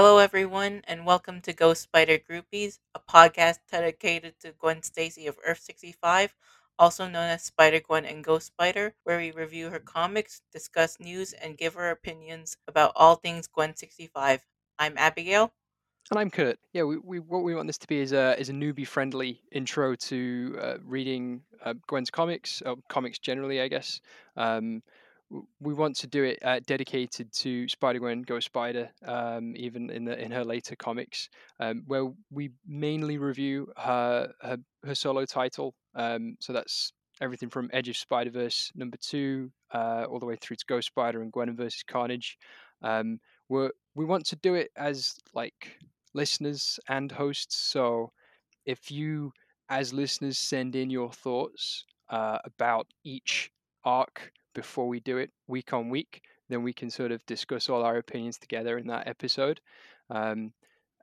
Hello, everyone, and welcome to Ghost Spider Groupies, a podcast dedicated to Gwen Stacy of Earth 65, also known as Spider Gwen and Ghost Spider, where we review her comics, discuss news, and give our opinions about all things Gwen 65. I'm Abigail. And I'm Kurt. Yeah, we, we what we want this to be is a is a newbie friendly intro to uh, reading uh, Gwen's comics, or comics generally, I guess. Um, we want to do it uh, dedicated to Spider Gwen, Ghost Spider, um, even in the in her later comics, um, where we mainly review her her, her solo title. Um, so that's everything from Edge of Spider Verse number two, uh, all the way through to Ghost Spider and Gwen versus Carnage. Um, we we want to do it as like listeners and hosts. So if you, as listeners, send in your thoughts uh, about each arc before we do it week on week, then we can sort of discuss all our opinions together in that episode. Um,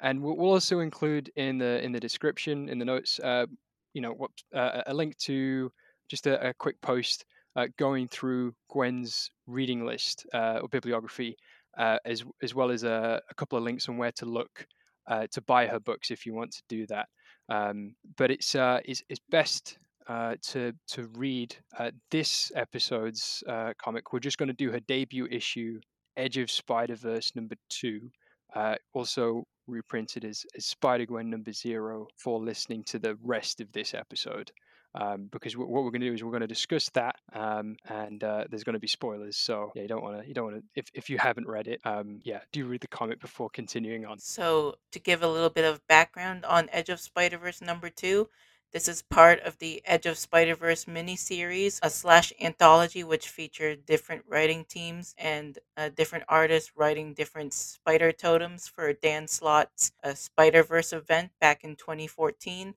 and we'll, also include in the in the description in the notes, uh, you know, what uh, a link to just a, a quick post uh, going through Gwen's reading list uh, or bibliography, uh, as as well as a, a, couple of links on where to look uh, to buy her books if you want to do that. Um, but it's, it's, it's best uh, to to read uh, this episode's uh, comic. We're just going to do her debut issue, Edge of Spider Verse number two, uh, also reprinted as, as Spider Gwen number zero for listening to the rest of this episode um, because what we're going to do is we're going to discuss that, um, and uh, there's going to be spoilers. So yeah, you don't want to, you don't want to, if, if you haven't read it, um, yeah, do read the comic before continuing on. So to give a little bit of background on Edge of Spider Verse number two. This is part of the Edge of Spider Verse miniseries, a slash anthology which featured different writing teams and uh, different artists writing different spider totems for Dan Slott's uh, Spider Verse event back in 2014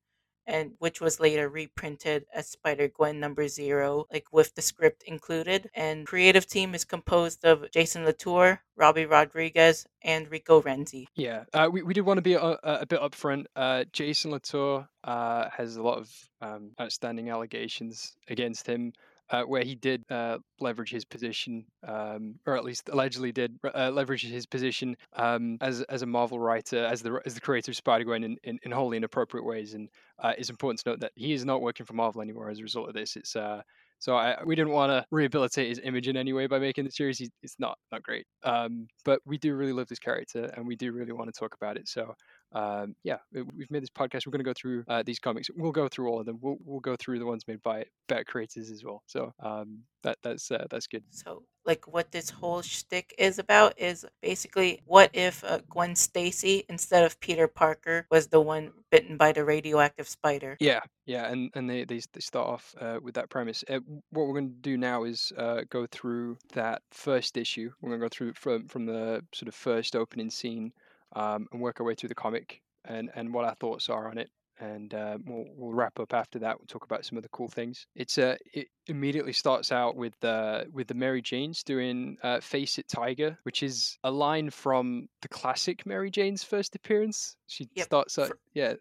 and which was later reprinted as Spider Gwen number zero, like with the script included. And creative team is composed of Jason Latour, Robbi Rodriguez, and Rico Renzi. Yeah, uh, we, we did want to be a, a bit upfront. Uh, Jason Latour uh, has a lot of um, outstanding allegations against him uh, where he did uh, leverage his position, um, or at least allegedly did uh, leverage his position um, as as a Marvel writer, as the as the creator of Spider Gwen in, in, in, wholly inappropriate ways. And uh, it's important to note that he is not working for Marvel anymore as a result of this. It's uh, so I, we didn't want to rehabilitate his image in any way by making the series. It's not not great, um, but we do really love this character, and we do really want to talk about it. So um, yeah, we've made this podcast. We're going to go through uh, these comics. We'll go through all of them. We'll we'll go through the ones made by better creators as well. So um, that that's uh, that's good. So like what this whole shtick is about is basically what if uh, Gwen Stacy instead of Peter Parker was the one bitten by the radioactive spider? Yeah, yeah, and and they they, they start off uh, with that premise. Uh, what we're going to do now is uh, go through that first issue. We're going to go through from from the sort of first opening scene um, and work our way through the comic and, and what our thoughts are on it. And uh, we'll, we'll wrap up after that. We'll talk about some of the cool things. It's uh, it immediately starts out with uh, with the Mary Janes doing uh, "Face It, Tiger," which is a line from the classic Mary Jane's first appearance. She yep. starts, uh, yeah,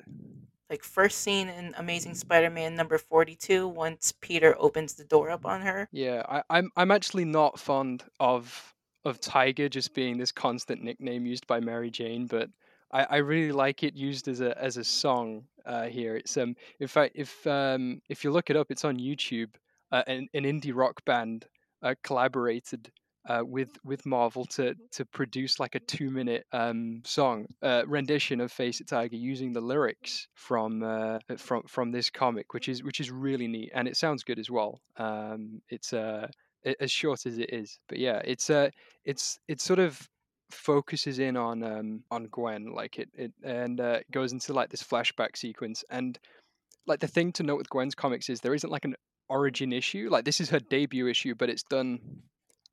like first scene in Amazing Spider-Man number 42 once Peter opens the door up on her. Yeah, I, I'm I'm actually not fond of of Tiger just being this constant nickname used by Mary Jane, but I, I really like it used as a as a song uh, here. It's um in fact if um if you look it up, it's on YouTube. Uh, an, an indie rock band uh, collaborated uh, with with Marvel to to produce like a two minute um, song uh, rendition of Face It Tiger using the lyrics from uh, from from this comic, which is which is really neat and it sounds good as well. Um, it's uh as short as it is. But yeah, it's uh it's it sort of focuses in on um on Gwen like it it and uh, goes into like this flashback sequence and like the thing to note with Gwen's comics is there isn't like an origin issue like this is her debut issue but it's done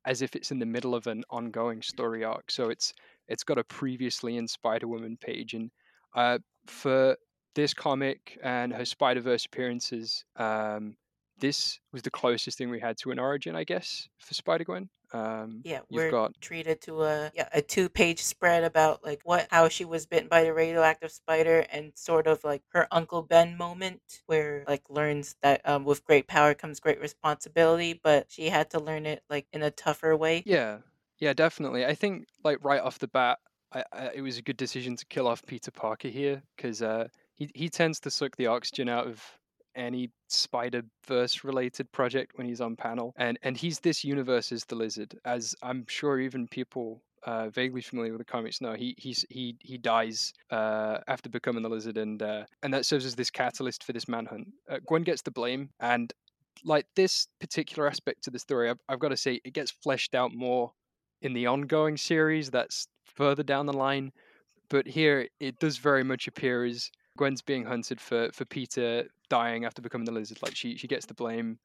as if it's in the middle of an ongoing story arc so it's it's got a previously in Spider-Woman page and uh for this comic and her Spider-Verse appearances um this was the closest thing we had to an origin, I guess, for Spider Gwen. Um, yeah, we're got... treated to a yeah, a two page spread about like what how she was bitten by the radioactive spider and sort of like her Uncle Ben moment where like learns that um, with great power comes great responsibility, but she had to learn it like in a tougher way. Yeah, yeah, definitely. I think like right off the bat, I, I, it was a good decision to kill off Peter Parker here because uh, he he tends to suck the oxygen out of any Spider Verse related project when he's on panel, and and he's this universe's the Lizard, as I'm sure even people uh, vaguely familiar with the comics know. He he's he he dies uh, after becoming the Lizard, and uh, and that serves as this catalyst for this manhunt. Uh, Gwen gets the blame, and like this particular aspect to the story, I've, I've got to say it gets fleshed out more in the ongoing series. That's further down the line, but here it does very much appear as Gwen's being hunted for for Peter dying after becoming the lizard. Like she she gets the blame,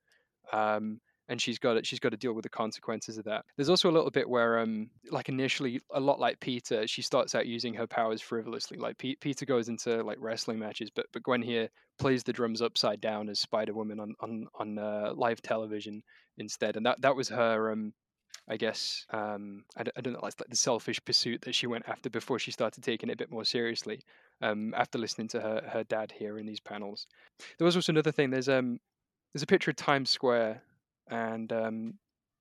um, and she's got it. She's got to deal with the consequences of that. There's also a little bit where, um, like initially, a lot like Peter, she starts out using her powers frivolously. Like P- Peter goes into like wrestling matches, but but Gwen here plays the drums upside down as Spider Woman on on on uh, live television instead, and that that was her um I guess um, I, I don't know, like the selfish pursuit that she went after before she started taking it a bit more seriously. Um, after listening to her her dad here in these panels, there was also another thing. There's um there's a picture of Times Square, and um,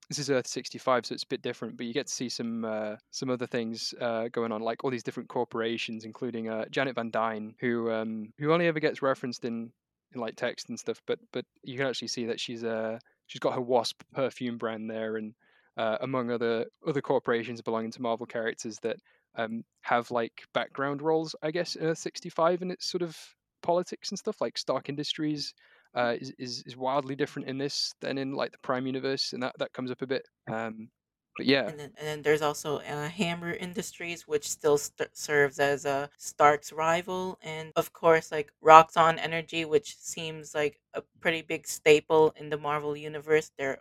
this is Earth 65, so it's a bit different. But you get to see some uh, some other things uh, going on, like all these different corporations, including uh, Janet Van Dyne, who um, who only ever gets referenced in, in like text and stuff. But but you can actually see that she's uh she's got her Wasp perfume brand there, and uh, among other other corporations belonging to Marvel characters that um, have like background roles, I guess, in Earth 65 and its sort of politics and stuff. Like Stark Industries uh, is, is is wildly different in this than in like the Prime universe, and that that comes up a bit. Um, but yeah, And then, and then there's also uh, Hammer Industries, which still st- serves as a Stark's rival, and of course, like Roxxon Energy, which seems like a pretty big staple in the Marvel universe. They're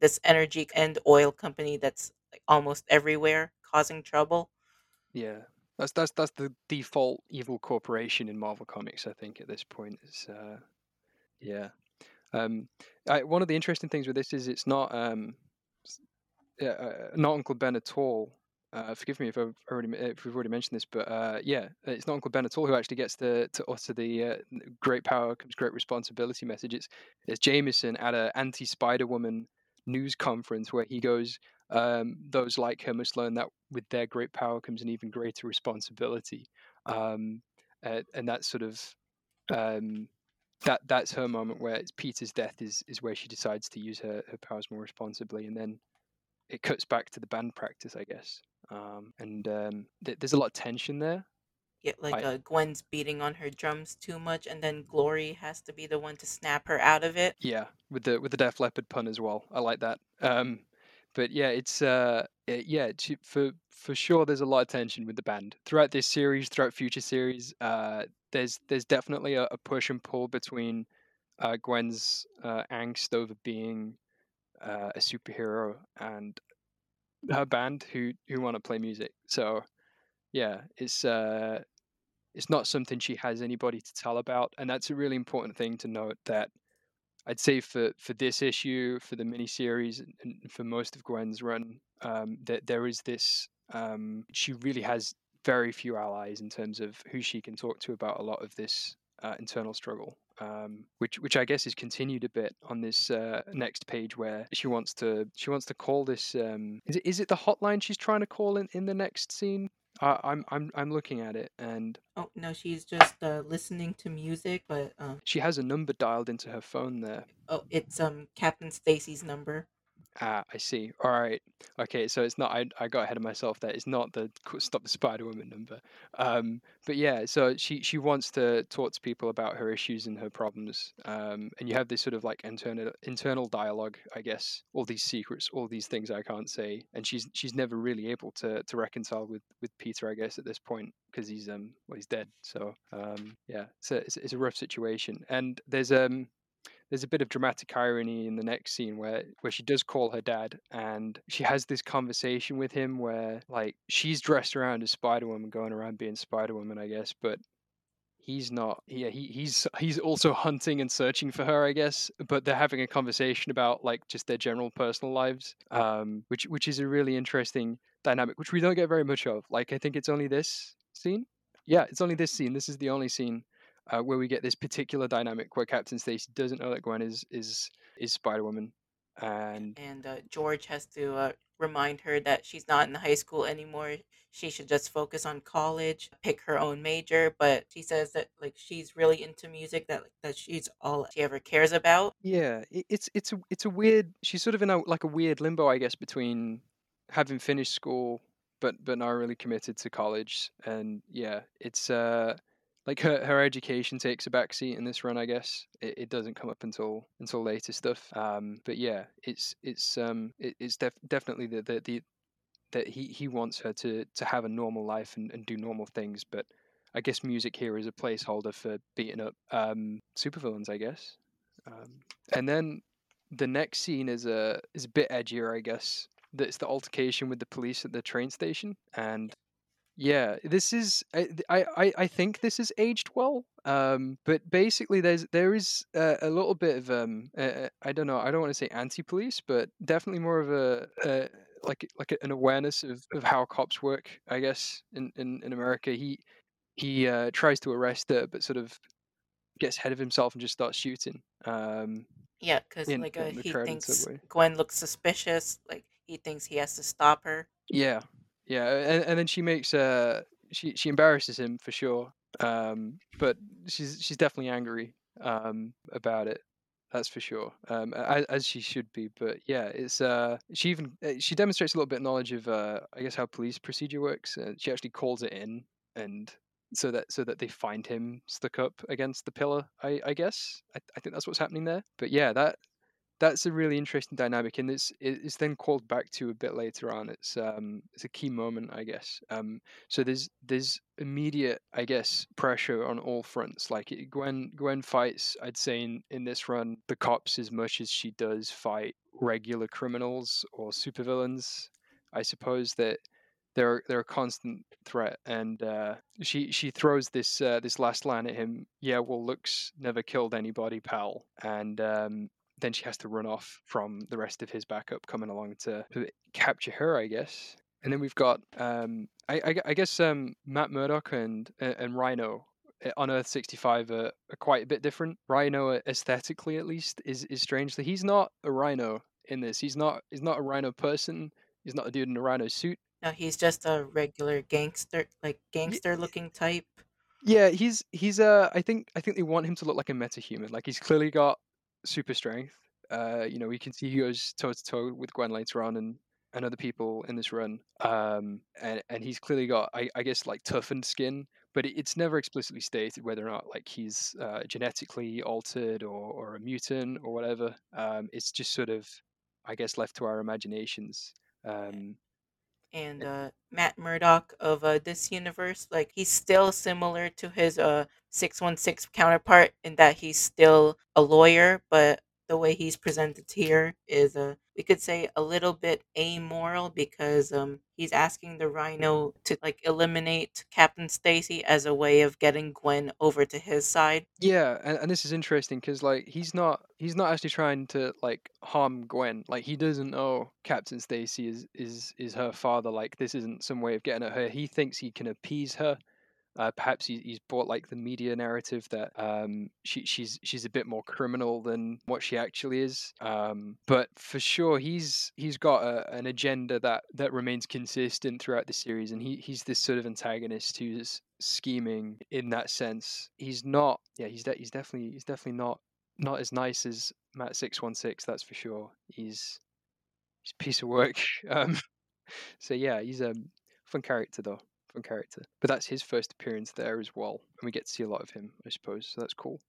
this energy and oil company that's like almost everywhere, causing trouble. yeah, that's that's that's the default evil corporation in Marvel comics. I think at this point is uh, yeah. Um, I, one of the interesting things with this is it's not um, uh, not Uncle Ben at all. Uh, forgive me if I've already if we've already mentioned this, but uh, yeah, it's not Uncle Ben at all who actually gets to to utter the uh, "great power comes great responsibility" message. It's it's Jameson at a anti Spider Woman news conference where he goes, um, "Those like her must learn that with their great power comes an even greater responsibility," um, uh, and that's sort of um, that that's her moment where it's Peter's death is is where she decides to use her, her powers more responsibly, and then it cuts back to the band practice, I guess. Um, and um, th- there's a lot of tension there. Get like I uh, Gwen's beating on her drums too much, and then Glory has to be the one to snap her out of it. yeah, with the with the Def Leppard pun as well. I like that. Um, but yeah, it's uh, it, yeah, for for sure. There's a lot of tension with the band throughout this series, throughout future series. Uh, there's there's definitely a, a push and pull between uh, Gwen's uh, angst over being uh, a superhero and her band who who want to play music. So yeah, it's uh, it's not something she has anybody to tell about, and that's a really important thing to note. That I'd say for for this issue, for the miniseries, and for most of Gwen's run, um, that there is this. Um, she really has very few allies in terms of who she can talk to about a lot of this uh, internal struggle. Um, which which I guess is continued a bit on this uh, next page where she wants to she wants to call this um, is it is it the hotline she's trying to call in, in the next scene? I, I'm I'm I'm looking at it and Oh no, she's just uh, listening to music, but um, she has a number dialed into her phone there. oh, it's um Captain Stacy's number. Ah, I see. All right. Okay, so it's not. I I got ahead of myself there. It's not the stop the Spider Woman number. Um, but yeah, so she she wants to talk to people about her issues and her problems. Um, and you have this sort of like internal internal dialogue, I guess. All these secrets, all these things I can't say, and she's she's never really able to to reconcile with with Peter, I guess, at this point because he's um well he's dead. So um yeah, so it's it's a rough situation. And there's um there's a bit of dramatic irony in the next scene where where she does call her dad and she has this conversation with him where like she's dressed around as Spider Woman going around being Spider Woman I guess but he's not. Yeah he, he's he's also hunting and searching for her I guess but they're having a conversation about like just their general personal lives um which which is a really interesting dynamic which we don't get very much of. Like I think it's only this scene? Yeah it's only this scene. This is the only scene uh, where we get this particular dynamic where Captain Stacy doesn't know that Gwen is is is Spider Woman, and and uh, George has to uh, remind her that she's not in the high school anymore. She should just focus on college, pick her own major. But she says that like she's really into music, that that she's all she ever cares about. Yeah, it, it's it's a it's a weird. She's sort of in a like a weird limbo, I guess, between having finished school but but not really committed to college. And yeah, it's uh like her her education takes a backseat in this run, I guess. It, it doesn't come up until until later stuff. Um, but yeah, it's it's um it, it's def- definitely the, the the that he he wants her to to have a normal life and, and do normal things, but. I guess music here is a placeholder for beating up um, supervillains, I guess. Um, and then the next scene is a is a bit edgier, I guess. That's the altercation with the police at the train station, and yeah, this is I I I think this is aged well. Um, but basically, there's there is a, a little bit of um uh, I don't know I don't want to say anti-police, but definitely more of a, a like like an awareness of, of how cops work. I guess in in, in America, he he uh, tries to arrest her, but sort of gets ahead of himself and just starts shooting. Um, Yeah, because like uh, in the he thinks. Gwen looks suspicious. Like he thinks he has to stop her. Yeah, yeah, and, and then she makes uh she she embarrasses him for sure. Um, but she's she's definitely angry um about it. That's for sure. Um, as, as she should be. But yeah, it's uh she even uh, she demonstrates a little bit of knowledge of uh I guess how police procedure works. Uh, she actually calls it in and so that so that they find him stuck up against the pillar. I I guess I, I think that's what's happening there. But yeah, that that's a really interesting dynamic, and it's it's then called back to a bit later on. It's um it's a key moment, I guess. Um, so there's there's immediate, I guess, pressure on all fronts. Like it, Gwen Gwen fights, I'd say in in this run, the cops as much as she does fight regular criminals or supervillains. I suppose that they're they're a constant threat, and uh, she she throws this uh, this last line at him. Yeah, well, looks never killed anybody, pal, and um, then she has to run off from the rest of his backup coming along to, capture her, I guess. And then we've got, um, I, I, I guess, um, Matt Murdock and and Rhino uh, on Earth 65 are, are quite a bit different. Rhino, uh, aesthetically at least, is is strangely he's not a Rhino in this. He's not he's not a Rhino person. He's not a dude in a Rhino suit. No, he's just a regular gangster, like gangster looking type. Yeah, he's he's uh I think I think they want him to look like a metahuman. Like he's clearly got super strength. Uh, you know, we can see he goes toe to toe with Gwen later on and and other people in this run. Um, and and he's clearly got I, I guess like toughened skin, but it, it's never explicitly stated whether or not like he's uh, genetically altered or or a mutant or whatever. Um, it's just sort of I guess left to our imaginations. Um, and uh, Matt Murdock of uh, this universe, like he's still similar to his uh 616 counterpart in that he's still a lawyer, but the way he's presented here is uh we could say a little bit amoral because um he's asking the Rhino to like eliminate Captain Stacy as a way of getting Gwen over to his side. Yeah, and, and this is interesting because like he's not he's not actually trying to like harm Gwen. Like he doesn't know Captain Stacy is is is her father. Like this isn't some way of getting at her. He thinks he can appease her uh, perhaps he, he's bought like the media narrative that um, she, she's she's a bit more criminal than what she actually is. Um, but for sure, he's he's got a, an agenda that that remains consistent throughout the series, and he he's this sort of antagonist who's scheming in that sense. He's not, yeah, he's de- he's definitely he's definitely not not as nice as Matt six one six. That's for sure. He's he's a piece of work. Um, so yeah, he's a fun character though character. But that's his first appearance there as well, and we get to see a lot of him, I suppose. So that's cool.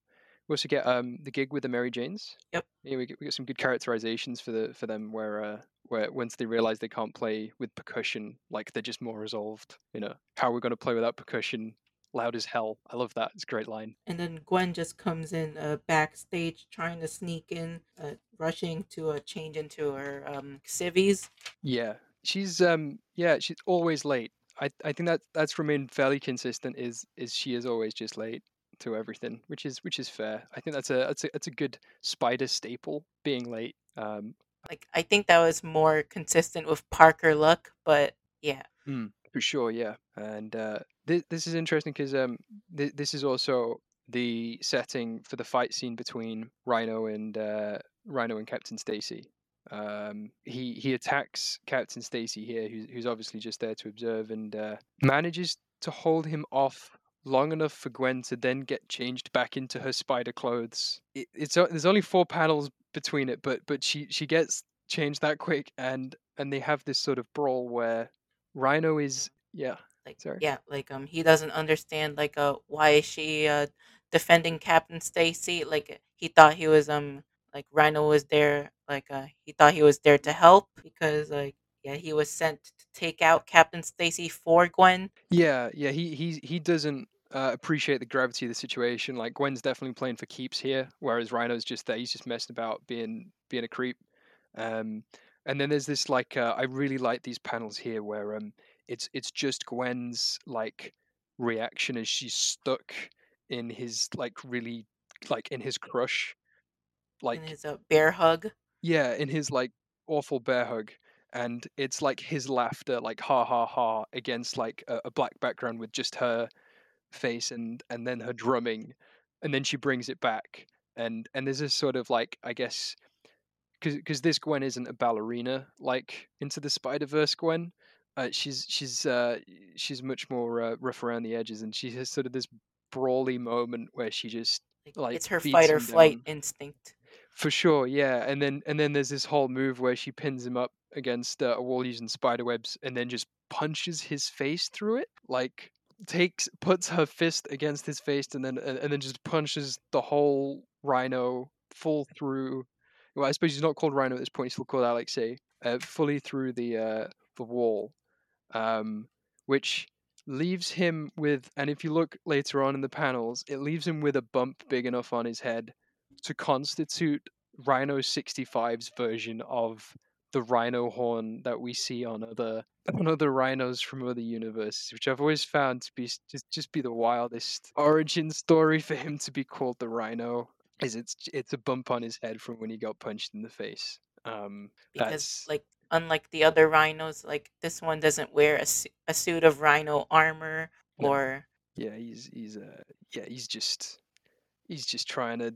We also get um the gig with the Mary Janes. Yep. Yeah, we get we get some good characterizations for the for them where uh where once they realize they can't play with percussion, like they're just more resolved. You know, how are we going to play without percussion? Loud as hell. I love that. It's a great line. And then Gwen just comes in uh, backstage trying to sneak in, uh, rushing to uh, change into her um, civvies. Yeah, she's um yeah she's always late. I I think that that's remained fairly consistent. Is is she is always just late to everything, which is which is fair. I think that's a that's a that's a good spider staple being late. Um, Like I think that was more consistent with Parker Luck, but yeah, mm, for sure, yeah. And uh, this this is interesting because um th- this is also the setting for the fight scene between Rhino and uh, Rhino and Captain Stacy. Um, he he attacks Captain Stacy here, who's who's obviously just there to observe, and uh, manages to hold him off long enough for Gwen to then get changed back into her spider clothes. It, it's there's only four panels between it, but but she she gets changed that quick, and and they have this sort of brawl where Rhino is yeah. Like Sorry. yeah, like um he doesn't understand like uh why is she uh defending Captain Stacy? Like he thought he was um like Rhino was there like uh he thought he was there to help because like yeah, he was sent to take out Captain Stacy for Gwen. Yeah, yeah, he he he doesn't uh, appreciate the gravity of the situation. Like Gwen's definitely playing for keeps here, whereas Rhino's just there. He's just messing about, being being a creep. Um, and then there's this like uh, I really like these panels here where um it's it's just Gwen's like reaction as she's stuck in his like really like in his crush, like in his uh, bear hug. Yeah, in his like awful bear hug. And it's like his laughter, like ha ha ha, against like a, a black background with just her face and and then her drumming and then she brings it back and and there's this sort of like i guess because because this gwen isn't a ballerina like into the spider verse gwen uh, she's she's uh she's much more uh, rough around the edges and she has sort of this brawly moment where she just Like, like it's her fight or flight down. instinct. For sure, yeah. And then and then there's this whole move where she pins him up against uh, a wall using spider webs and then just punches his face through it. Like takes puts her fist against his face and then and, and then just punches the whole rhino full through. Well, I suppose he's not called Rhino at this point. He's still called Alexei. Uh, fully through the uh, the wall, um, which leaves him with. And if you look later on in the panels, it leaves him with a bump big enough on his head to constitute Rhino 65's version of the rhino horn that we see on other on other rhinos from other universes, which I've always found to be just just be the wildest origin story for him to be called the rhino. Is it's it's a bump on his head from when he got punched in the face. Um, because that's like unlike the other rhinos like this one doesn't wear a, su- a suit of rhino armor No. or yeah, he's he's uh yeah he's just he's just trying to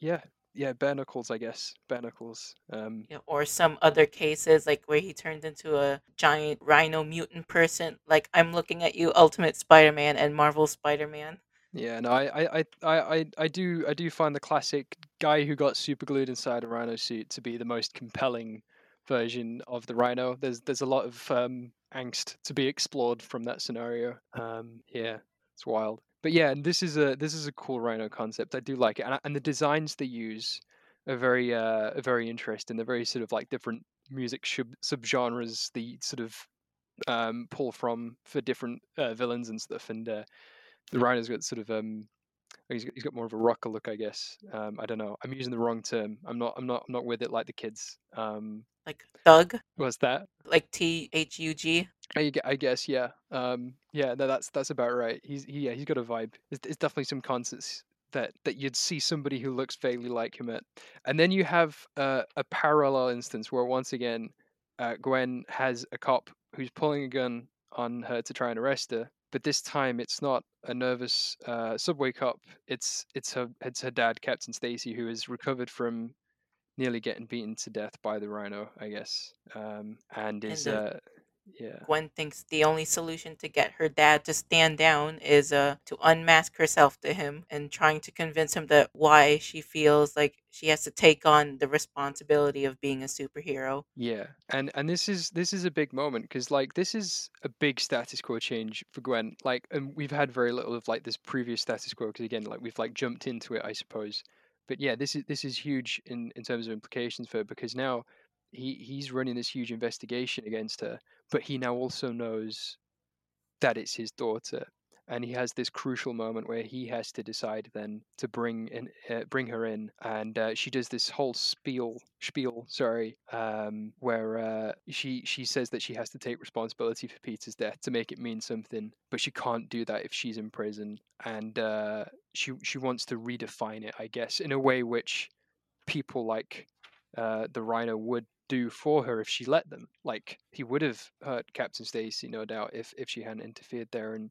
yeah yeah bare knuckles I guess bare knuckles. Um, know, or some other cases like where he turned into a giant rhino mutant person like i'm looking at you ultimate spider-man and marvel spider-man Yeah, no, I, I, I, I, I- I do, I do find the classic guy who got super glued inside a rhino suit to be the most compelling version of the rhino. There's, there's a lot of um, angst to be explored from that scenario. Um, yeah, it's wild. But yeah, and this is a, this is a cool rhino concept. I do like it, and, and the designs they use are very, uh, are very interesting. They're very sort of like different music sub subgenres. The sort of um, pull from for different uh, villains and stuff, and uh, the rhino's got sort of um he's got, he's got more of a rocker look i guess um i don't know i'm using the wrong term i'm not i'm not i'm not with it like the kids um like thug what's that like t-h-u-g I, gue- I guess yeah um yeah no that's that's about right he's he, yeah he's got a vibe it's, it's definitely some concerts that that you'd see somebody who looks vaguely like him at and then you have uh, a parallel instance where once again uh, gwen has a cop who's pulling a gun on her to try and arrest her but this time it's not a nervous uh, subway cop it's it's her it's her dad captain stacy who has recovered from nearly getting beaten to death by the rhino i guess um and and is the uh yeah Gwen thinks the only solution to get her dad to stand down is uh to unmask herself to him and trying to convince him that why she feels like she has to take on the responsibility of being a superhero. Yeah, and and this is this is a big moment because like this is a big status quo change for Gwen. Like, and we've had very little of like this previous status quo because again, like we've like jumped into it, I suppose. But yeah, this is this is huge in in terms of implications for her because now he he's running this huge investigation against her, but he now also knows that it's his daughter and he has this crucial moment where he has to decide then to bring in uh, bring her in and uh, she does this whole spiel spiel sorry um, where uh, she she says that she has to take responsibility for Peter's death to make it mean something but she can't do that if she's in prison and uh, she she wants to redefine it I guess in a way which people like uh, the Rhino would do for her if she let them. Like he would have hurt Captain Stacy, no doubt, if if she hadn't interfered there, and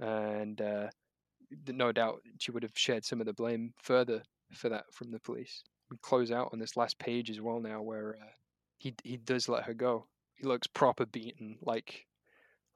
and uh, no doubt she would have shared some of the blame further for that from the police. We close out on this last page as well now, where uh, he he does let her go. He looks proper beaten, like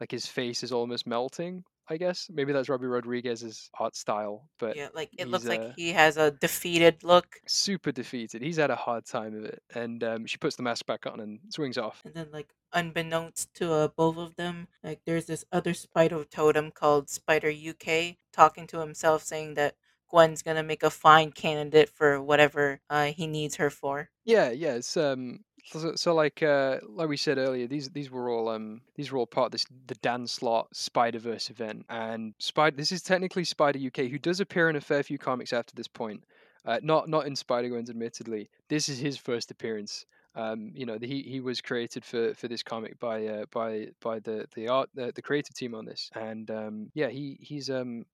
like his face is almost melting. I guess maybe that's Robbi Rodriguez's art style, but Yeah, like it looks like uh, he has a defeated look. super defeated. He's had a hard time of it, and um, she puts the mask back on and swings off. And then, like, unbeknownst to uh, both of them, like, there's this other spider totem called Spider UK talking to himself, saying that Gwen's gonna make a fine candidate for whatever uh, he needs her for. Yeah, yeah. It's um. So, so like uh like we said earlier, these these were all um these were all part of this the Dan Slott Spider Verse event, and Spider. This is technically Spider UK, who does appear in a fair few comics after this point. Uh, not not in Spider Gwen's, admittedly. This is his first appearance. Um, you know, the, he he was created for for this comic by uh by by the the art the, the creative team on this, and um yeah he he's um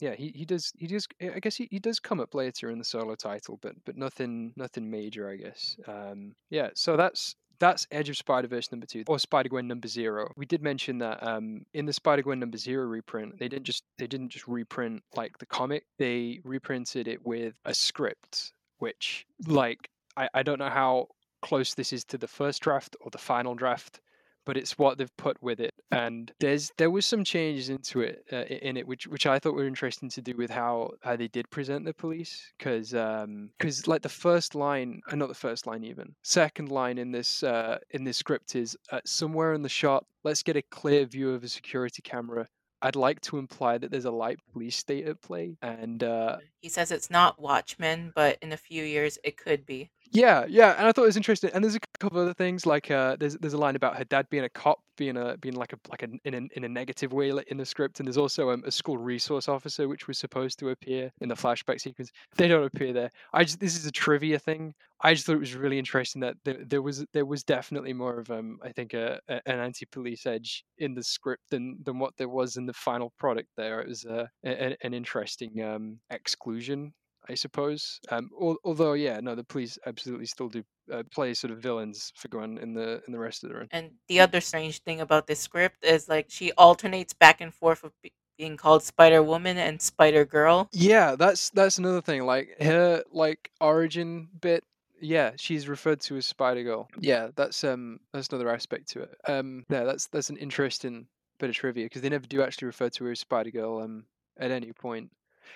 yeah, he, he does he does I guess he, he does come up later in the solo title, but but nothing nothing major, I guess. Um, yeah, so that's that's Edge of Spider Verse number two or Spider Gwen number zero. We did mention that um, in the Spider Gwen number zero reprint, they didn't just they didn't just reprint like the comic, they reprinted it with a script, which like I, I don't know how close this is to the first draft or the final draft but it's what they've put with it. And there's there was some changes into it uh, in it, which which I thought were interesting to do with how how they did present the police, because because like the first line, uh, not the first line even, second line in this uh, in this script is uh, somewhere in the shot. Let's get a clear view of a security camera. I'd like to imply that there's a light police state at play, and uh, He says it's not Watchmen, but in a few years it could be. Yeah, yeah, and I thought it was interesting. And there's a couple of other things like uh, there's there's a line about her dad being a cop, being a being like a like a in a in a negative way in the script, and there's also um, a school resource officer which was supposed to appear in the flashback sequence. They don't appear there. I just this is a trivia thing. I just thought it was really interesting that there, there was there was definitely more of um I think a, a an anti-police edge in the script than than what there was in the final product. There, it was uh, a, an interesting um exclusion I suppose. Um, al- although, yeah, no, the police absolutely still do uh, play sort of villains for Gwen in the in the rest of the run. And the other strange thing about this script is like she alternates back and forth of be- being called Spider Woman and Spider Girl. Yeah, that's that's another thing. Like her like origin bit. Yeah, she's referred to as Spider Girl. Yeah, that's um that's another aspect to it. Um, yeah, that's that's an interesting bit of trivia because they never do actually refer to her as Spider Girl um at any point.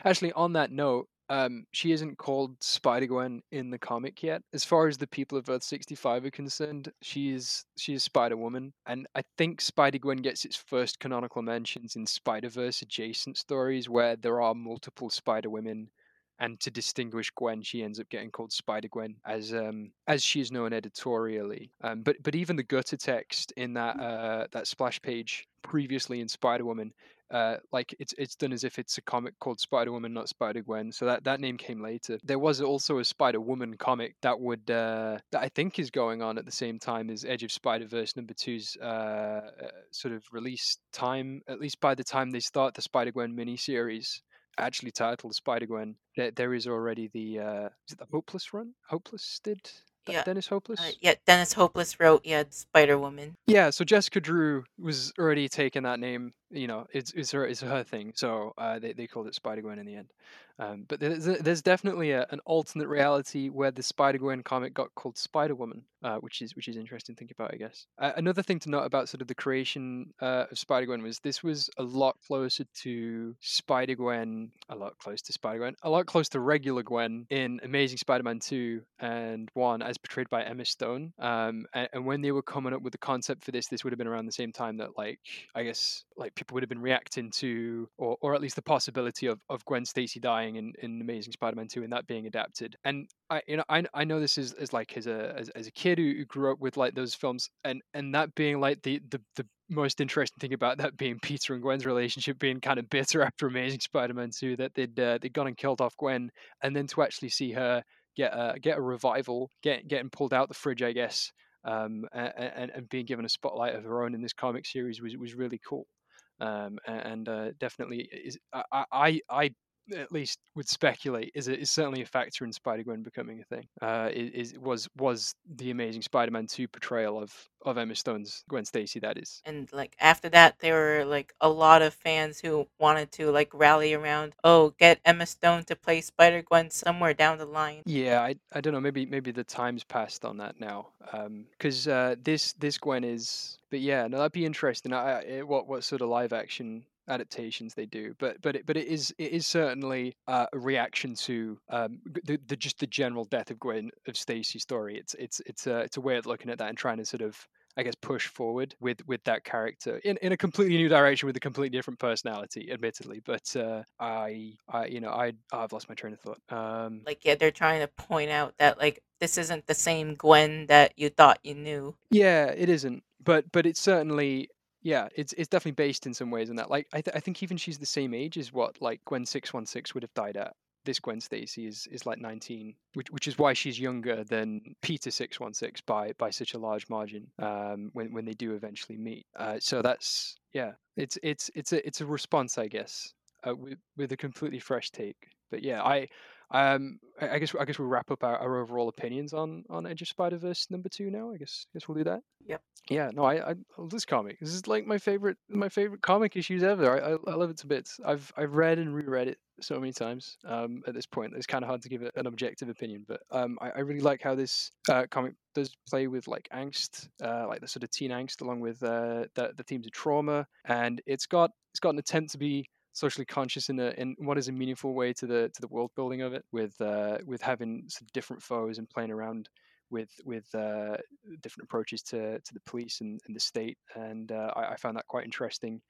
Actually, on that note, um, she isn't called Spider Gwen in the comic yet. As far as the people of Earth sixty five are concerned, she's she's Spider Woman, and I think Spider Gwen gets its first canonical mentions in Spider Verse adjacent stories where there are multiple Spider Women. And to distinguish Gwen, she ends up getting called Spider Gwen as um, as she is known editorially. Um, but but even the gutter text in that uh, that splash page previously in Spider Woman uh, like it's it's done as if it's a comic called Spider Woman, not Spider Gwen. So that that name came later. There was also a Spider Woman comic that would uh, that I think is going on at the same time as Edge of Spider Verse number two's uh, sort of release time. At least by the time they start the Spider Gwen miniseries, actually titled Spider Gwen, there, there is already the uh, is it the Hopeless run? Hopeless did Yeah. Dennis Hopeless. Uh, yeah, Dennis Hopeless wrote, yeah, Spider Woman. Yeah, so Jessica Drew was already taking that name. You know, it's it's her it's her thing. So uh, they they called it Spider Gwen in the end. Um, but there's there's definitely a, an alternate reality where the Spider Gwen comic got called Spider Woman, uh, which is which is interesting to think about, I guess. Uh, another thing to note about sort of the creation uh, of Spider Gwen was this was a lot closer to Spider Gwen, a lot close to Spider Gwen, a lot close to regular Gwen in Amazing Spider-Man two and one, as portrayed by Emma Stone. Um, and, and when they were coming up with the concept for this, this would have been around the same time that like I guess like people would have been reacting to, or or at least the possibility of of Gwen Stacy dying in, in Amazing Spider-Man 2 and that being adapted. And I you know I, I know this is, is like as a as, as a kid who, who grew up with like those films and and that being like the the, the most interesting thing about that being Peter and Gwen's relationship being kind of bitter after Amazing Spider-Man 2 that they'd uh, they'd gone and killed off Gwen and then to actually see her get a get a revival, get getting pulled out the fridge, I guess, um, and, and being given a spotlight of her own in this comic series was was really cool. Um, and uh, definitely is I, I I at least would speculate is a, is certainly a factor in Spider Gwen becoming a thing. Uh, is, is was was the Amazing Spider-Man two portrayal of of Emma Stone's Gwen Stacy. That is, and like after that there were like a lot of fans who wanted to like rally around oh get emma stone to play spider gwen somewhere down the line yeah, I I don't know. Maybe maybe the time's passed on that now. Um, because uh, this this Gwen is, but yeah, no, that'd be interesting. I, I what what sort of live action adaptations they do but but it, but it is it is certainly uh, a reaction to um the, the just the general death of Gwen of Stacy's story. It's it's it's a it's a way of looking at that and trying to sort of I guess push forward with with that character in, in a completely new direction with a completely different personality admittedly but uh I I you know I I've lost my train of thought. Um like yeah they're trying to point out that like this isn't the same gwen that you thought you knew. Yeah it isn't but but it's certainly yeah, it's it's definitely based in some ways in that. Like, I th- I think even she's the same age as what like Gwen six one six would have died at. This Gwen Stacy is is like nineteen, which which is why she's younger than Peter six one six by by such a large margin. Um, when when they do eventually meet. Uh, so that's yeah, it's it's it's a it's a response, I guess, uh, with with a completely fresh take. But yeah, I um, I I guess I guess we'll wrap up our, our overall opinions on on Edge of Spider Verse number two now. I guess I guess we'll do that. Yep. Yeah, no, I, I love this comic. This is like my favorite my favorite comic issues ever. I, I, I love it to bits. I've I've read and reread it so many times. Um, at this point, it's kind of hard to give it an objective opinion, but um, I, I really like how this uh, comic does play with like angst, uh, like the sort of teen angst, along with uh, the the themes of trauma, and it's got it's got an attempt to be socially conscious in a in what is a meaningful way to the to the world building of it, with uh, with having some different foes and playing around with with uh, different approaches to to the police and, and the state, and uh, I, I found that quite interesting.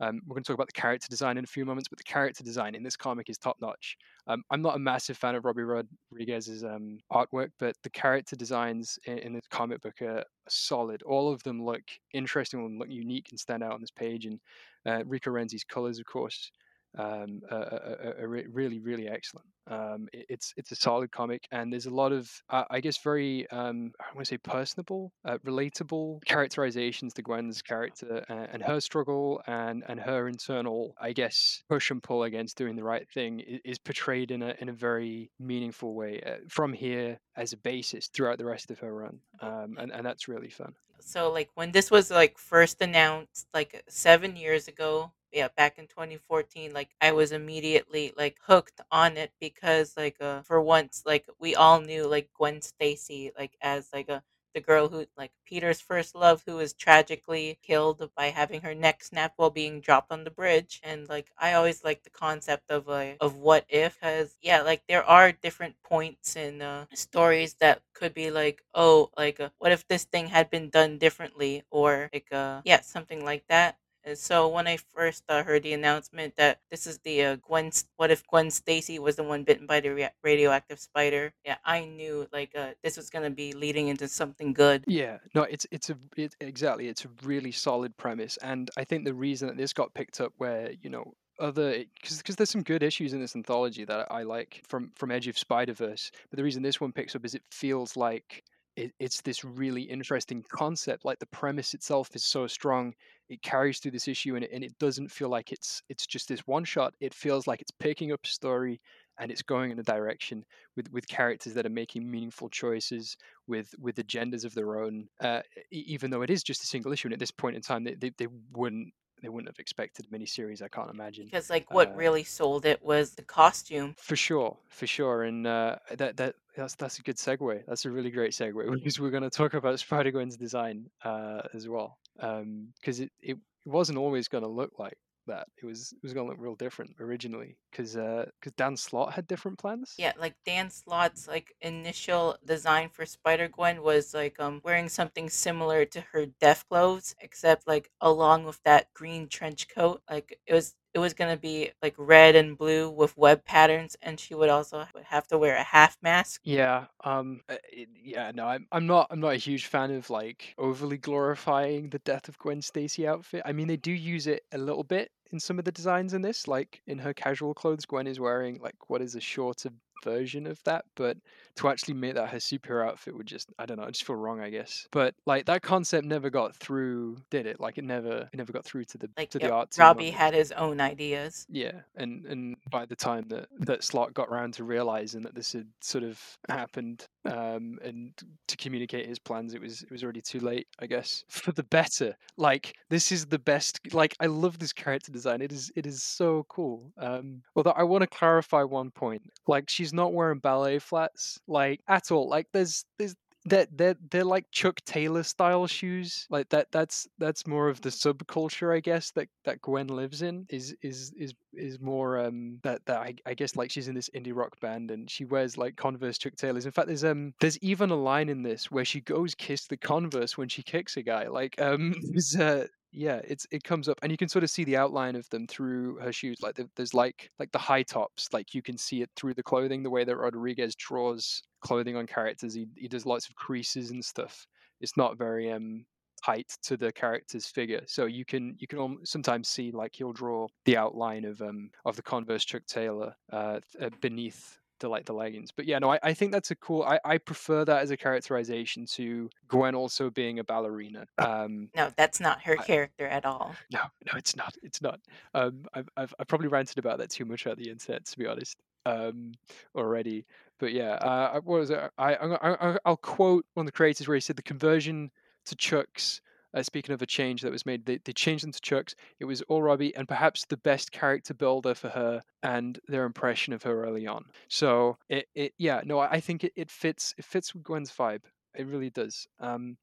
Um, we're going to talk about the character design in a few moments, but the character design in this comic is top notch. Um, I'm not a massive fan of Robbi Rodriguez's um, artwork, but the character designs in, in this comic book are solid. All of them look interesting and look unique and stand out on this page. And uh, Rico Renzi's colors, of course, um, are, are, really, really excellent. Um, it, it's it's a solid comic, and there's a lot of, uh, I guess, very um, I want to say personable, uh, relatable characterizations to Gwen's character and, and her struggle and and her internal, I guess, push and pull against doing the right thing is, is portrayed in a in a very meaningful way uh, from here as a basis throughout the rest of her run, um, and and that's really fun. so like when this was like first announced like seven years ago yeah back in 2014 like i was immediately like hooked on it because like uh for once like we all knew like gwen stacy like as like a the girl who like peter's first love who was tragically killed by having her neck snapped while being dropped on the bridge. And like i always like the concept of like of what if because yeah like there are different points in uh, stories that could be like oh like uh, what if this thing had been done differently? Or like uh yeah something like that and so when I first uh, heard the announcement that this is the uh, Gwen, what if Gwen Stacy was the one bitten by the radioactive spider? Yeah, I knew like uh, this was gonna be leading into something good. Yeah, no, it's it's a it, exactly it's a really solid premise, and I think the reason that this got picked up, where you know other because because there's some good issues in this anthology that I like from from Edge of Spider Verse, but the reason this one picks up is it feels like it, it's this really interesting concept. Like the premise itself is so strong, it carries through this issue, and it, and it doesn't feel like it's it's just this one shot. It feels like it's picking up a story and it's going in a direction with with characters that are making meaningful choices with with agendas of their own uh, even though it is just a single issue and at this point in time they, they, they wouldn't they wouldn't have expected a miniseries i can't imagine Because like what uh, really sold it was the costume. for sure for sure and uh, that that that's that's a good segue that's a really great segue because we're going to talk about spider-gwen's design uh, as well because it, it wasn't always going to look like that it was it was going to look real different originally because because dan slott had different plans. Yeah, like Dan Slott's like initial design for Spider Gwen was like um wearing something similar to her death clothes, except like along with that green trench coat, like it was it was gonna be like red and blue with web patterns, and she would also have to wear a half mask. Yeah, um, uh, yeah, no, I'm I'm not I'm not a huge fan of like overly glorifying the death of Gwen Stacy outfit. I mean, they do use it a little bit in some of the designs in this, like in her casual clothes, Gwen is wearing like what is a short of version of that, but to actually make that her superhero outfit would just I don't know, I just feel wrong, I guess. But like that concept never got through, did it? Like it never it never got through to the Like to the art. Robbi had his own ideas. Yeah, and and by the time that that Slott got around to realizing that this had sort of happened, um, and to communicate his plans, it was it was already too late, I guess. For the better, like this is the best. Like I love this character design. It is it is so cool. Um, although I want to clarify one point. Like she's not wearing ballet flats, like at all. Like there's there's they're, they're they're like Chuck Taylor style shoes. Like that that's that's more of the subculture, I guess, that that Gwen lives in. Is is is is more um that that I, I guess like she's in this indie rock band and she wears like Converse Chuck Taylors. In fact, there's um there's even a line in this where she goes kiss the Converse when she kicks a guy. Like um there's uh yeah it's it comes up and you can sort of see the outline of them through her shoes like there- there's like like the high tops like you can see it through the clothing the way that rodriguez draws clothing on characters he, he does lots of creases and stuff. It's not very um tight to the character's figure so you can you can sometimes see like he'll draw the outline of um of the converse chuck taylor uh uh, beneath the like the leggings but yeah no I, I think that's a cool I, I prefer that as a characterization to gwen also being a ballerina um No, that's not her I- character at all. no, no, it's not. It's not. Um, I've, I've, I've probably ranted about that too much at the internet, to be honest, um, already. But yeah, uh, what was it? I, I, I, I'll quote one of the creators where he said the conversion to Chucks. Uh, speaking of a change that was made, they, they changed them to Chucks. It was all Robbi and perhaps the best character builder for her and their impression of her early on. So it, it yeah, no, I think it, it fits. It fits with Gwen's vibe. It really does. Um,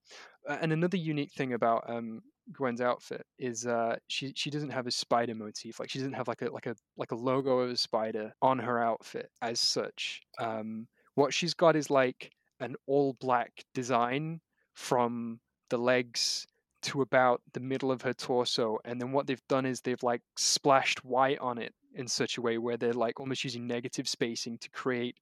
and another unique thing about um, Gwen's outfit is uh, she she doesn't have a spider motif. Like she doesn't have like a like a like a logo of a spider on her outfit as such. Um, what she's got is like an all black design from the legs to about the middle of her torso, and then what they've done is they've like splashed white on it in such a way where they're like almost using negative spacing to create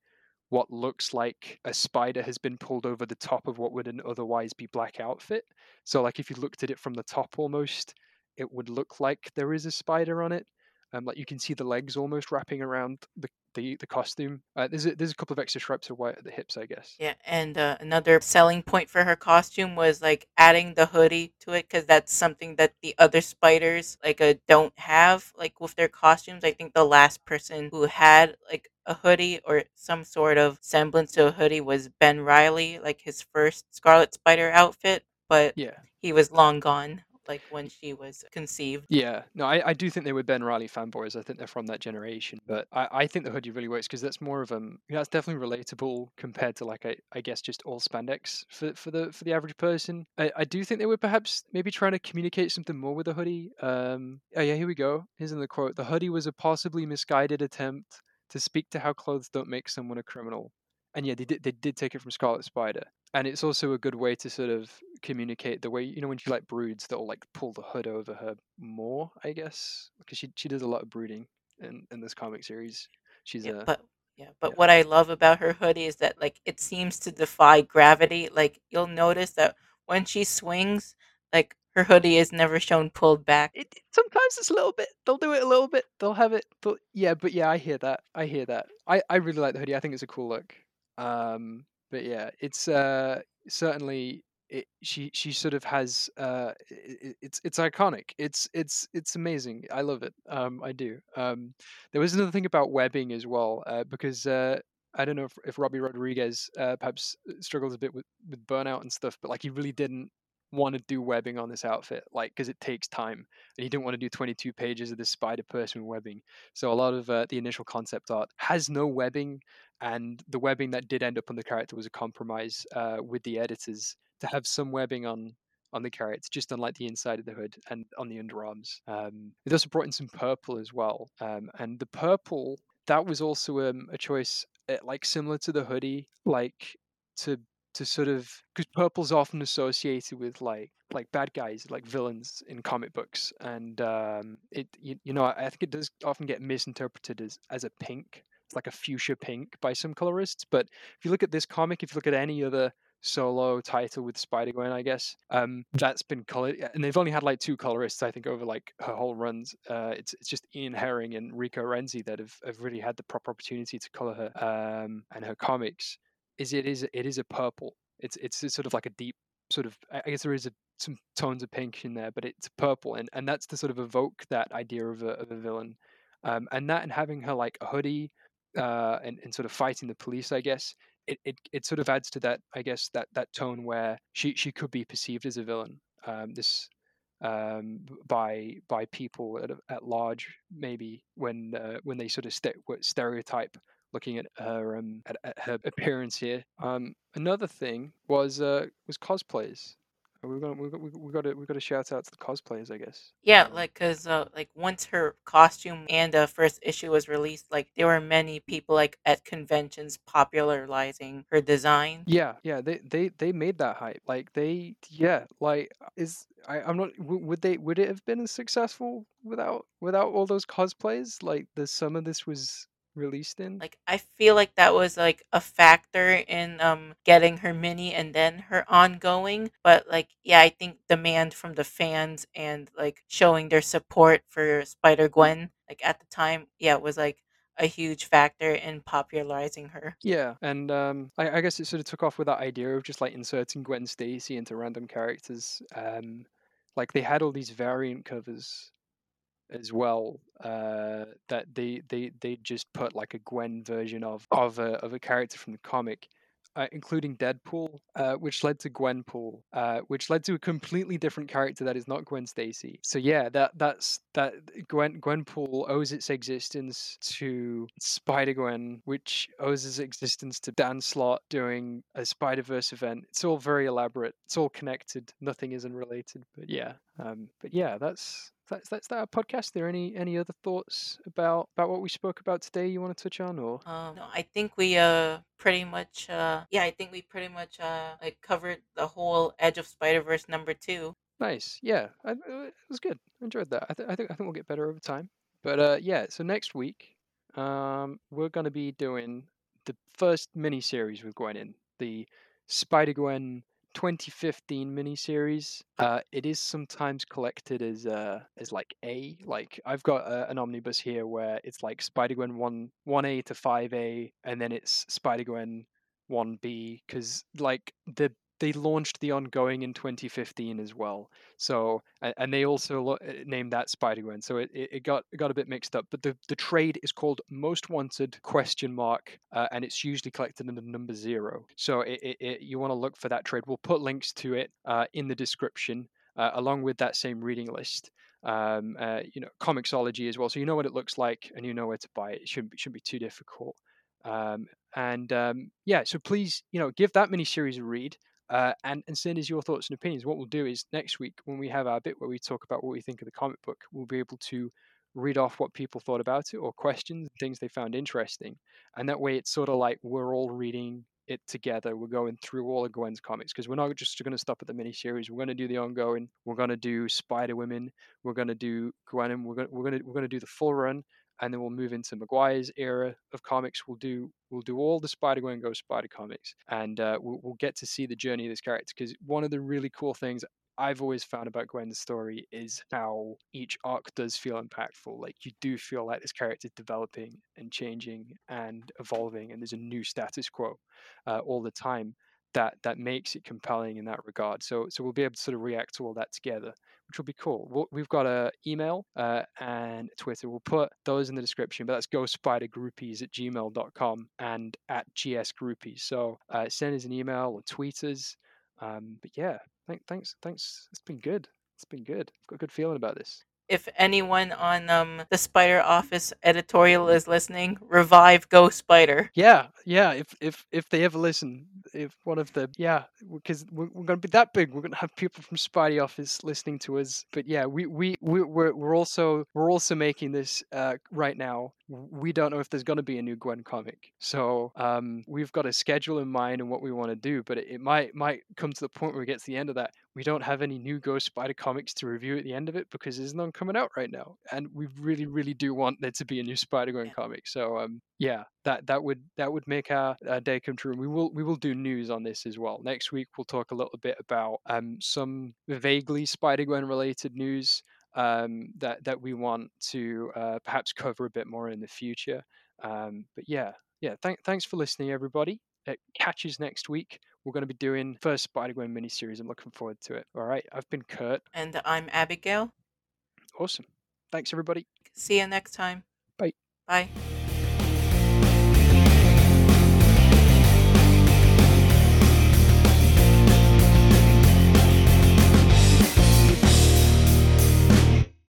what looks like a spider has been pulled over the top of what would an otherwise be black outfit. So like if you looked at it from the top almost, it would look like there is a spider on it. Um, like you can see the legs almost wrapping around the the, the costume. Uh, there's a, there's a couple of extra stripes of white at the hips, I guess. Yeah, and uh, another selling point for her costume was like adding the hoodie to it because that's something that the other spiders like uh, don't have like with their costumes. I think the last person who had like a hoodie or some sort of semblance to a hoodie was Ben Riley, like his first Scarlet Spider outfit, but Yeah. he was long gone like when she was conceived. Yeah, no, I, I do think they were Ben Riley fanboys. I think they're from that generation, but I, I think the hoodie really works because that's more of um, yeah, that's definitely relatable compared to like I, I guess just all spandex for for the for the average person. I, I do think they were perhaps maybe trying to communicate something more with the hoodie. Um, oh yeah, here we go. Here's another quote: "The hoodie was a possibly misguided attempt to speak to how clothes don't make someone a criminal." And yeah, they did they did take it from Scarlet Spider, and it's also a good way to sort of communicate the way you know when she like broods that'll like pull the hood over her more i guess because she she does a lot of brooding in in this comic series she's Yeah, a but yeah, but yeah. what I love about her hoodie is that like it seems to defy gravity. Like you'll notice that when she swings, like her hoodie is never shown pulled back. it, sometimes it's a little bit they'll do it a little bit they'll have it but yeah but yeah i hear that i hear that i i really like the hoodie i think it's a cool look um but yeah it's uh certainly it, she she sort of has uh i i- it's it's iconic. It's it's it's amazing. I love it. Um i do. Um there was another thing about webbing as well uh because uh I don't know if, if Robbi Rodriguez uh, perhaps struggles a bit with, with burnout and stuff, but like he really didn't want to do webbing on this outfit, like because it takes time, and he didn't want to do 22 pages of this spider person webbing. So a lot of uh, the initial concept art has no webbing, and the webbing that did end up on the character was a compromise uh, with the editors to have some webbing on on the character, just on like the inside of the hood and on the underarms. Um, it also brought in some purple as well, um, and the purple that was also um, a choice, uh, like similar to the hoodie, like to to sort of because purple's often associated with like like bad guys like villains in comic books and um it you, you know i think it does often get misinterpreted as as a pink it's like a fuchsia pink by some colorists but if you look at this comic if you look at any other solo title with Spider Gwen, I guess. Um, that's been colored, and they've only had like two colorists, I think, over like her whole runs. Uh, it's it's just Ian Herring and Rico Renzi that have, have really had the proper opportunity to color her um, and her comics. Is it is it is a purple. It's it's sort of like a deep sort of I guess there is a, some tones of pink in there, but it's purple, and and that's to sort of evoke that idea of a of a villain, um, and that and having her like a hoodie, uh, and and sort of fighting the police, I guess it, it it sort of adds to that I guess that that tone where she she could be perceived as a villain. Um, this um, by by people at, at large maybe when uh, when they sort of st- stereotype looking at her um, at, at her appearance here. Um, another thing was uh, was cosplays. We've got we got we got to we got to shout out to the cosplayers, I guess. Yeah, like because uh, like once her costume and uh, first issue was released, like there were many people like at conventions popularizing her design. Yeah, yeah, they they they made that hype. Like they, yeah, like is I I'm not would they would it have been as successful without without all those cosplays? Like the some of this was released in? Like I feel like that was like a factor in um getting her mini and then her ongoing. But like yeah, I think demand from the fans and like showing their support for Spider Gwen like at the time, yeah, it was like a huge factor in popularizing her. Yeah, and um, I, I guess it sort of took off with that idea of just like inserting Gwen Stacy into random characters. Um, like they had all these variant covers as well uh, that they they they just put like a Gwen version of of a of a character from the comic, uh, including Deadpool, uh, which led to Gwenpool, uh, which led to a completely different character that is not Gwen Stacy. So yeah, that that's that Gwen Gwenpool owes its existence to Spider Gwen, which owes its existence to Dan Slott doing a Spider Verse event. It's all very elaborate. It's all connected. Nothing is unrelated. But yeah, um, but yeah, that's that's that's that podcast. Are there any any other thoughts about about what we spoke about today you want to touch on or? Um, no, I think we uh pretty much uh yeah, I think we pretty much uh like covered the whole Edge of Spider Verse number two. Nice, yeah, I, it was good. I enjoyed that. I, th- I think I think we'll get better over time. But uh, yeah, so next week, um, we're gonna be doing the first mini series with Gwen in the Spider Gwen 2015 miniseries. Uh, it is sometimes collected as uh, as like A. Like I've got a, an omnibus here where it's like Spider Gwen one one A to five A, and then it's Spider Gwen one B because like the they launched the ongoing in 2015 as well. So and they also lo- uh, named that Spider Gwen. So it, it got got a bit mixed up. But the, the trade is called Most Wanted question mark, uh, and it's usually collected under number zero. So it, it, it you want to look for that trade. We'll put links to it uh, in the description uh, along with that same reading list. Um, uh, you know, Comixology as well. So you know what it looks like and you know where to buy it. It shouldn't be, shouldn't be too difficult. Um, and um, yeah, so please, you know, give that mini series a read. Uh, and, and send us your thoughts and opinions. What we'll do is next week, when we have our bit where we talk about what we think of the comic book, we'll be able to read off what people thought about it or questions, things they found interesting. And that way, it's sort of like we're all reading it together. We're going through all of Gwen's comics because we're not just going to stop at the miniseries. We're going to do the ongoing. We're going to do Spider Women. We're going to do Gwen, and we're going we're going to we're going to do the full run and then we'll move into McGuire's era of comics. We'll do we'll do all the Spider Gwen Ghost Spider comics, and uh, we'll, we'll get to see the journey of this character. Because one of the really cool things I've always found about Gwen's story is how each arc does feel impactful. Like you do feel like this character is developing and changing and evolving, and there's a new status quo uh, all the time that that makes it compelling in that regard. So so we'll be able to sort of react to all that together which will be cool. We'll, we've got a email uh, and Twitter. We'll put those in the description, but that's ghostspidergroupies at gmail.com and at gsgroupies. So uh, send us an email or tweet us. Um, but yeah, th- thanks. Thanks. It's been good. It's been good. I've got a good feeling about this if anyone on um, the Spider Office editorial is listening, revive Ghost Spider. Yeah, yeah. If if if they ever listen, if one of the yeah, because we're, we're going to be that big, we're going to have people from Spidey Office listening to us. But yeah, we we we we're, we're also we're also making this uh, right now. We don't know if there's going to be a new Gwen comic, so um, we've got a schedule in mind and what we want to do. But it, it might might come to the point where we get to the end of that we don't have any new Ghost Spider comics to review at the end of it because there's none coming out right now, and we really, really do want there to be a new Spider Gwen comic. So, um, yeah, that that would that would make make our, our day come true. And we will we will do news on this as well. Next week we'll talk a little bit about um, some vaguely Spider Gwen related news um, that that we want to uh, perhaps cover a bit more in the future. Um, but yeah, yeah. Th- thanks for listening, everybody. It catches next week. We're going to be doing first Spider Gwen miniseries. I'm looking forward to it. All right, I've been Kurt. And I'm Abigail. Awesome. Thanks, everybody. See you next time. Bye. Bye.